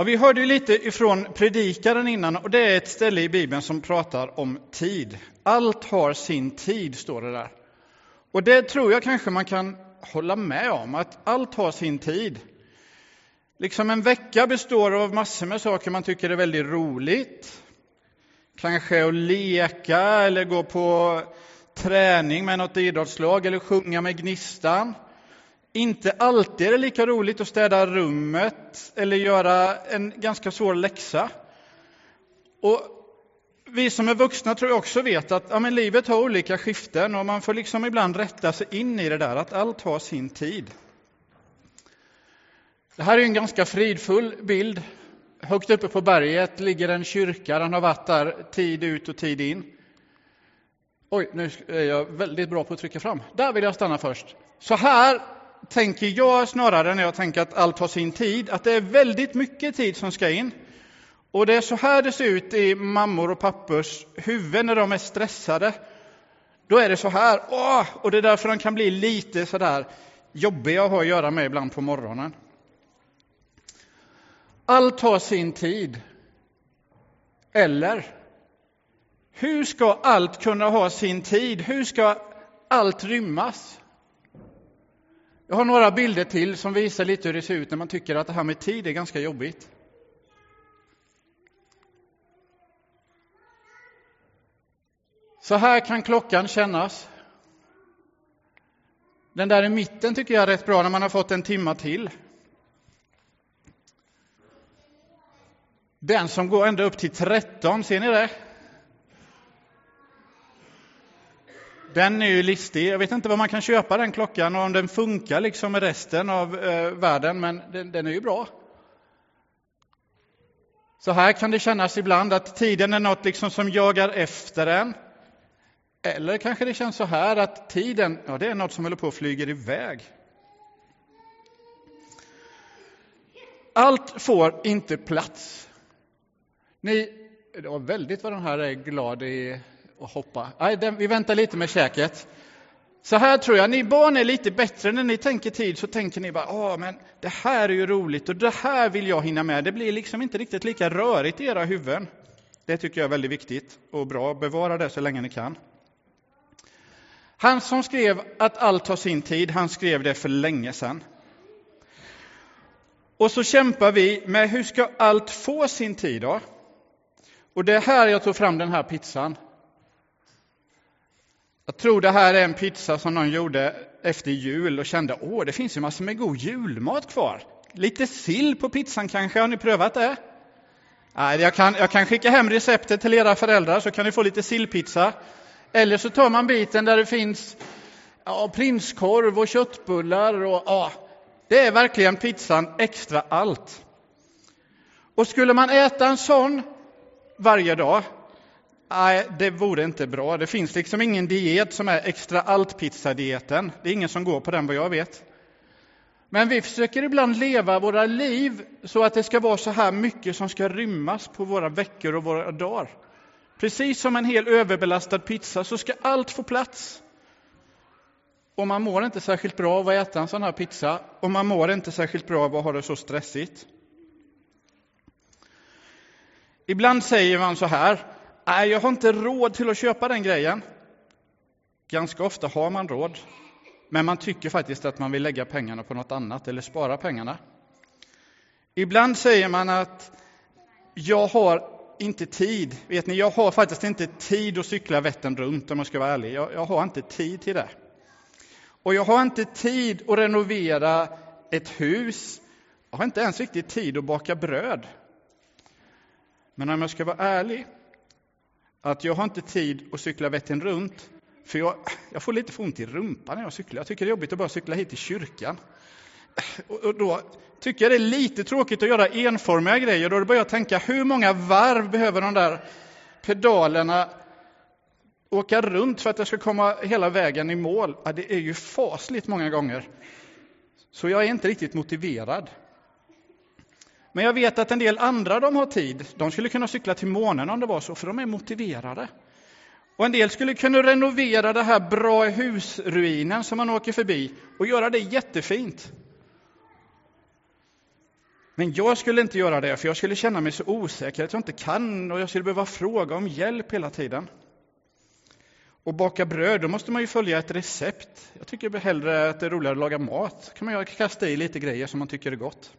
Ja, vi hörde ju lite ifrån predikaren innan och det är ett ställe i Bibeln som pratar om tid. Allt har sin tid, står det där. Och det tror jag kanske man kan hålla med om, att allt har sin tid. Liksom en vecka består av massor med saker man tycker är väldigt roligt. Kanske att leka eller gå på träning med något idrottslag eller sjunga med Gnistan. Inte alltid är det lika roligt att städa rummet eller göra en ganska svår läxa. Och vi som är vuxna tror jag också vet att ja, men livet har olika skiften och man får liksom ibland rätta sig in i det där att allt har sin tid. Det här är en ganska fridfull bild. Högt uppe på berget ligger en kyrka, den har varit där tid ut och tid in. Oj, nu är jag väldigt bra på att trycka fram. Där vill jag stanna först. Så här tänker jag snarare när jag tänker att allt har sin tid, att det är väldigt mycket tid som ska in. Och det är så här det ser ut i mammor och pappors huvuden när de är stressade. Då är det så här, åh! och det är därför de kan bli lite sådär jobbiga att ha att göra med ibland på morgonen. Allt har sin tid. Eller, hur ska allt kunna ha sin tid? Hur ska allt rymmas? Jag har några bilder till som visar lite hur det ser ut när man tycker att det här med tid är ganska jobbigt. Så här kan klockan kännas. Den där i mitten tycker jag är rätt bra när man har fått en timma till. Den som går ända upp till 13, ser ni det? Den är ju listig. Jag vet inte var man kan köpa den klockan och om den funkar liksom med resten av eh, världen, men den, den är ju bra. Så här kan det kännas ibland att tiden är något liksom som jagar efter en. Eller kanske det känns så här att tiden, ja det är något som håller på att flyga iväg. Allt får inte plats. Ni, det var väldigt vad den här är glad i och hoppa. Nej, den, vi väntar lite med käket. Så här tror jag, ni barn är lite bättre när ni tänker tid så tänker ni bara, åh men det här är ju roligt och det här vill jag hinna med. Det blir liksom inte riktigt lika rörigt i era huvuden. Det tycker jag är väldigt viktigt och bra, bevara det så länge ni kan. Han som skrev att allt har sin tid, han skrev det för länge sedan. Och så kämpar vi med hur ska allt få sin tid då? Och det är här jag tog fram den här pizzan. Jag tror det här är en pizza som någon gjorde efter jul och kände åh, det finns ju massor med god julmat kvar. Lite sill på pizzan kanske, har ni prövat det? Nej, jag kan, jag kan skicka hem receptet till era föräldrar så kan ni få lite sillpizza. Eller så tar man biten där det finns ja, prinskorv och köttbullar. Och, ja, det är verkligen pizzan extra allt. Och skulle man äta en sån varje dag, nej, det vore inte bra. Det finns liksom ingen diet som är extra allt-pizza-dieten. Det är ingen som går på den vad jag vet. Men vi försöker ibland leva våra liv så att det ska vara så här mycket som ska rymmas på våra veckor och våra dagar. Precis som en hel överbelastad pizza så ska allt få plats. Och man mår inte särskilt bra av att äta en sån här pizza och man mår inte särskilt bra av att ha det så stressigt. Ibland säger man så här, nej jag har inte råd till att köpa den grejen. Ganska ofta har man råd, men man tycker faktiskt att man vill lägga pengarna på något annat eller spara pengarna. Ibland säger man att jag har inte tid. Vet ni, jag har faktiskt inte tid att cykla Vättern runt om jag ska vara ärlig. Jag, jag har inte tid till det. Och jag har inte tid att renovera ett hus. Jag har inte ens riktigt tid att baka bröd. Men om jag ska vara ärlig, att jag har inte tid att cykla Vättern runt, för jag, jag får lite för ont i rumpan när jag cyklar. Jag tycker det är jobbigt att bara cykla hit till kyrkan. Och då tycker jag det är lite tråkigt att göra enformiga grejer. Då börjar jag tänka, hur många varv behöver de där pedalerna åka runt för att jag ska komma hela vägen i mål? Ja, det är ju fasligt många gånger. Så jag är inte riktigt motiverad. Men jag vet att en del andra de har tid. De skulle kunna cykla till månen om det var så, för de är motiverade. Och en del skulle kunna renovera det här bra husruinen som man åker förbi och göra det jättefint. Men jag skulle inte göra det, för jag skulle känna mig så osäker att jag inte kan och jag skulle behöva fråga om hjälp hela tiden. Och baka bröd, då måste man ju följa ett recept. Jag tycker hellre att det är roligare att laga mat. kan man kasta i lite grejer som man tycker är gott.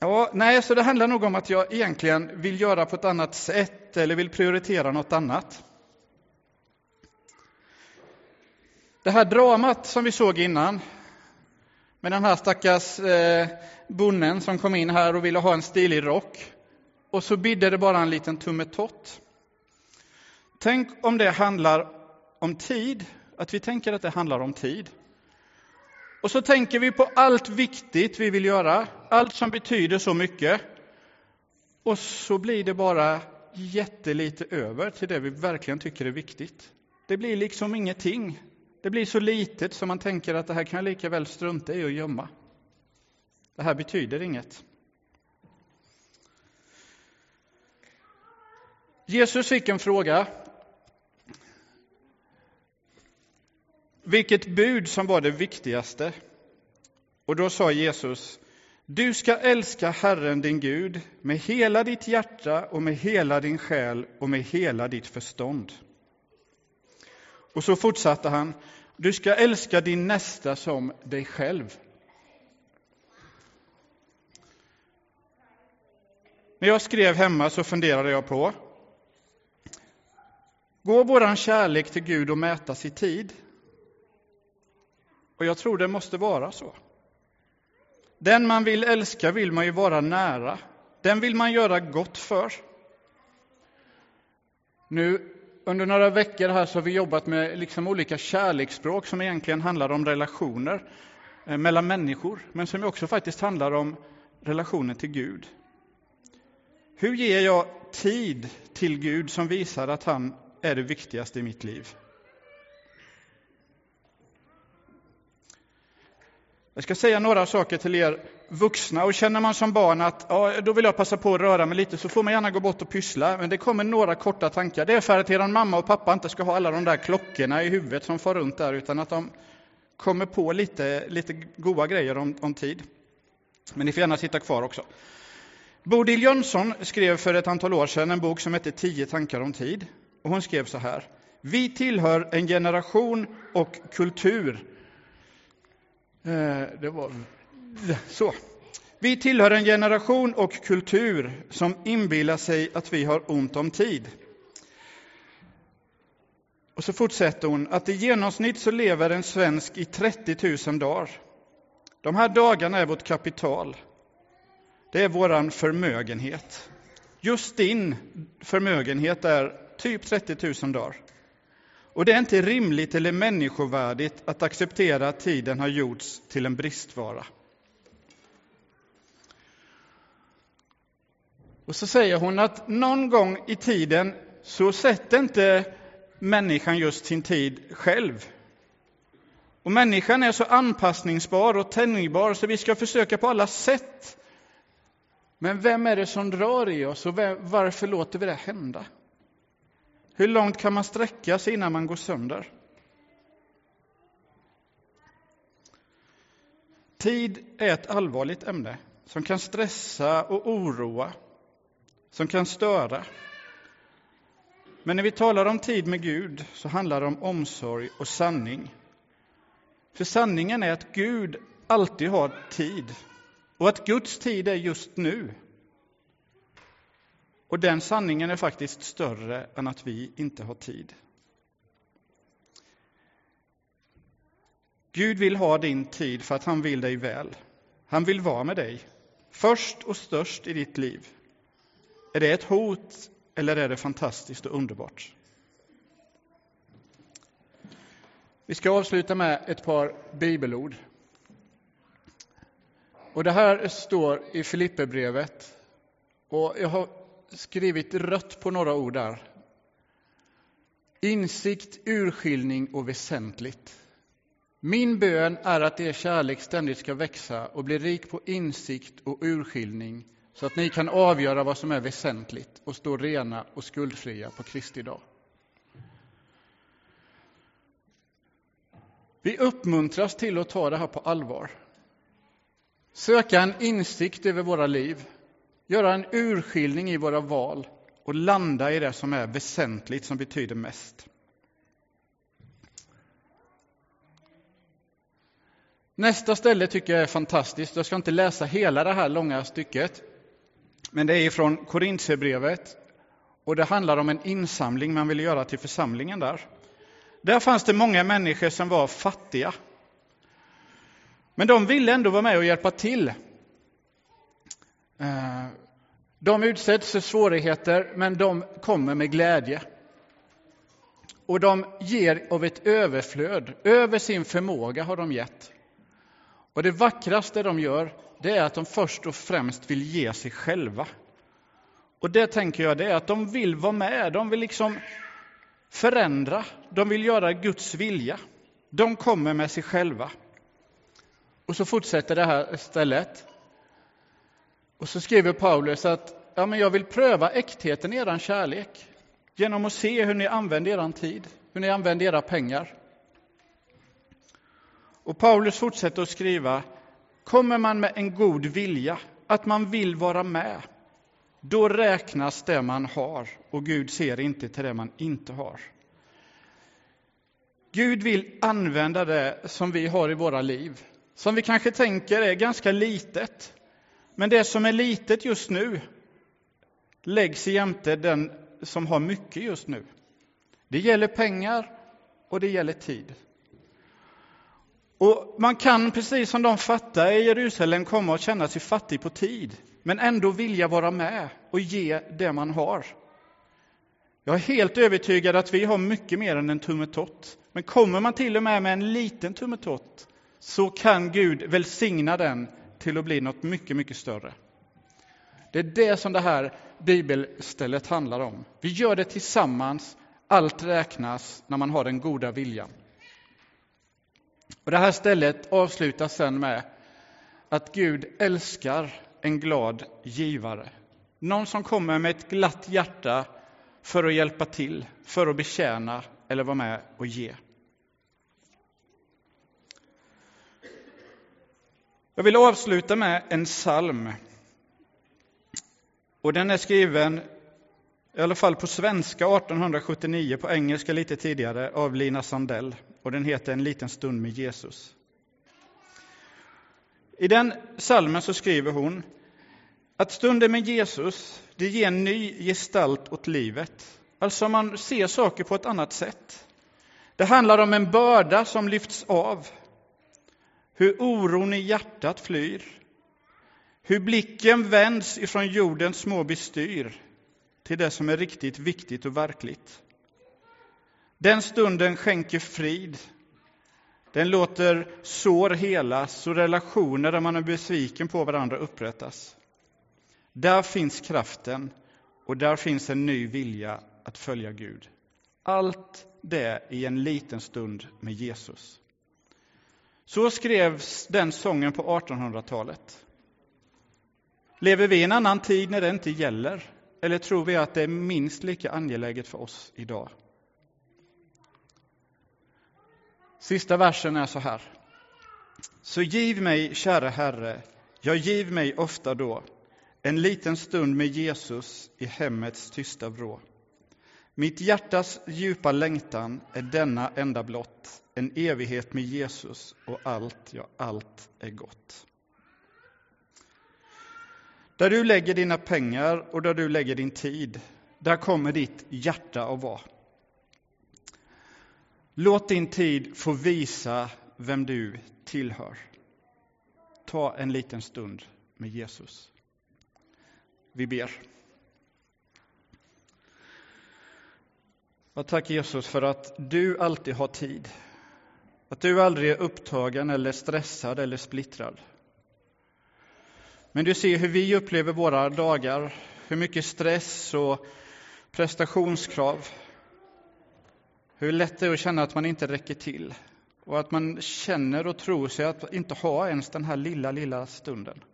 Ja, nej, så det handlar nog om att jag egentligen vill göra på ett annat sätt eller vill prioritera något annat. Det här dramat som vi såg innan, med den här stackars eh, bonden som kom in här och ville ha en stilig rock. Och så bidde det bara en liten tummetott. Tänk om det handlar om tid, att vi tänker att det handlar om tid. Och så tänker vi på allt viktigt vi vill göra, allt som betyder så mycket. Och så blir det bara jättelite över till det vi verkligen tycker är viktigt. Det blir liksom ingenting. Det blir så litet som man tänker att det här kan jag lika väl strunta i och gömma. Det här betyder inget. Jesus fick en fråga. Vilket bud som var det viktigaste? Och då sa Jesus, du ska älska Herren din Gud med hela ditt hjärta och med hela din själ och med hela ditt förstånd. Och så fortsatte han, du ska älska din nästa som dig själv. När jag skrev hemma så funderade jag på, går vår kärlek till Gud att mätas i tid? Och jag tror det måste vara så. Den man vill älska vill man ju vara nära. Den vill man göra gott för. Nu under några veckor här så har vi jobbat med liksom olika kärleksspråk som egentligen handlar om relationer eh, mellan människor, men som också faktiskt handlar om relationen till Gud. Hur ger jag tid till Gud som visar att han är det viktigaste i mitt liv? Jag ska säga några saker till er vuxna och känner man som barn att ja, då vill jag passa på att röra mig lite så får man gärna gå bort och pyssla. Men det kommer några korta tankar. Det är för att er mamma och pappa inte ska ha alla de där klockorna i huvudet som far runt där utan att de kommer på lite, lite goda grejer om, om tid. Men ni får gärna sitta kvar också. Bodil Jönsson skrev för ett antal år sedan en bok som hette Tio tankar om tid. Och hon skrev så här. Vi tillhör en generation och kultur Eh, det var så. Vi tillhör en generation och kultur som inbillar sig att vi har ont om tid. Och så fortsätter hon att i genomsnitt så lever en svensk i 30 000 dagar. De här dagarna är vårt kapital. Det är våran förmögenhet. Just din förmögenhet är typ 30 000 dagar. Och det är inte rimligt eller människovärdigt att acceptera att tiden har gjorts till en bristvara. Och så säger hon att någon gång i tiden så sätter inte människan just sin tid själv. Och människan är så anpassningsbar och tänjbar så vi ska försöka på alla sätt. Men vem är det som drar i oss och varför låter vi det hända? Hur långt kan man sträcka sig innan man går sönder? Tid är ett allvarligt ämne som kan stressa och oroa, som kan störa. Men när vi talar om tid med Gud så handlar det om omsorg och sanning. För sanningen är att Gud alltid har tid och att Guds tid är just nu. Och den sanningen är faktiskt större än att vi inte har tid. Gud vill ha din tid för att han vill dig väl. Han vill vara med dig, först och störst i ditt liv. Är det ett hot eller är det fantastiskt och underbart? Vi ska avsluta med ett par bibelord. Och det här står i Filipperbrevet. Och jag har skrivit rött på några ord där. Insikt, urskiljning och väsentligt. Min bön är att er kärlek ständigt ska växa och bli rik på insikt och urskiljning så att ni kan avgöra vad som är väsentligt och stå rena och skuldfria på Kristi dag. Vi uppmuntras till att ta det här på allvar. söka en insikt över våra liv, göra en urskiljning i våra val och landa i det som är väsentligt, som betyder mest. Nästa ställe tycker jag är fantastiskt. Jag ska inte läsa hela det här långa stycket. Men det är från Korintierbrevet och det handlar om en insamling man vill göra till församlingen där. Där fanns det många människor som var fattiga. Men de ville ändå vara med och hjälpa till. Eh, de utsätts för svårigheter, men de kommer med glädje. Och de ger av ett överflöd, över sin förmåga har de gett. Och det vackraste de gör, det är att de först och främst vill ge sig själva. Och det tänker jag, det är att de vill vara med, de vill liksom förändra, de vill göra Guds vilja. De kommer med sig själva. Och så fortsätter det här stället. Och så skriver Paulus att ja, men jag vill pröva äktheten i er kärlek genom att se hur ni använder er tid, hur ni använder era pengar. Och Paulus fortsätter att skriva, kommer man med en god vilja, att man vill vara med, då räknas det man har och Gud ser inte till det man inte har. Gud vill använda det som vi har i våra liv, som vi kanske tänker är ganska litet. Men det som är litet just nu läggs jämte den som har mycket just nu. Det gäller pengar och det gäller tid. Och Man kan, precis som de fattiga i Jerusalem, komma och känna sig fattig på tid, men ändå vilja vara med och ge det man har. Jag är helt övertygad att vi har mycket mer än en tummetott. Men kommer man till och med med en liten tummetott så kan Gud välsigna den till att bli något mycket, mycket större. Det är det som det här bibelstället handlar om. Vi gör det tillsammans. Allt räknas när man har den goda viljan. Och det här stället avslutas sen med att Gud älskar en glad givare. Någon som kommer med ett glatt hjärta för att hjälpa till, för att betjäna eller vara med och ge. Jag vill avsluta med en psalm. Och den är skriven, i alla fall på svenska 1879, på engelska lite tidigare, av Lina Sandell. Och den heter En liten stund med Jesus. I den salmen så skriver hon att stunden med Jesus, det ger en ny gestalt åt livet. Alltså man ser saker på ett annat sätt. Det handlar om en börda som lyfts av. Hur oron i hjärtat flyr. Hur blicken vänds ifrån jordens små bestyr till det som är riktigt viktigt och verkligt. Den stunden skänker frid. Den låter sår helas och relationer där man är besviken på varandra upprättas. Där finns kraften och där finns en ny vilja att följa Gud. Allt det i en liten stund med Jesus. Så skrevs den sången på 1800-talet. Lever vi i en annan tid när det inte gäller? Eller tror vi att det är minst lika angeläget för oss idag? Sista versen är så här. Så giv mig, käre Herre, ja, giv mig ofta då en liten stund med Jesus i hemmets tysta vrå. Mitt hjärtas djupa längtan är denna enda blott, en evighet med Jesus och allt, ja, allt är gott. Där du lägger dina pengar och där du lägger din tid, där kommer ditt hjärta att vara. Låt din tid få visa vem du tillhör. Ta en liten stund med Jesus. Vi ber. Jag tackar Jesus för att du alltid har tid. Att du aldrig är upptagen eller stressad eller splittrad. Men du ser hur vi upplever våra dagar, hur mycket stress och prestationskrav. Hur lätt det är att känna att man inte räcker till och att man känner och tror sig att inte ha ens den här lilla, lilla stunden.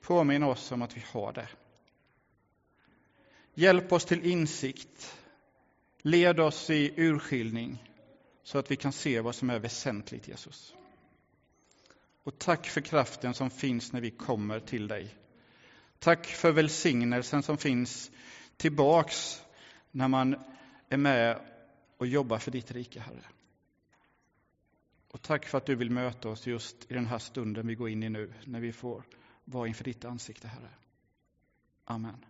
Påminn oss om att vi har det. Hjälp oss till insikt. Led oss i urskiljning så att vi kan se vad som är väsentligt, Jesus. Och tack för kraften som finns när vi kommer till dig. Tack för välsignelsen som finns tillbaks när man är med och jobbar för ditt rike, Herre. Och tack för att du vill möta oss just i den här stunden vi går in i nu, när vi får vara inför ditt ansikte, Herre. Amen.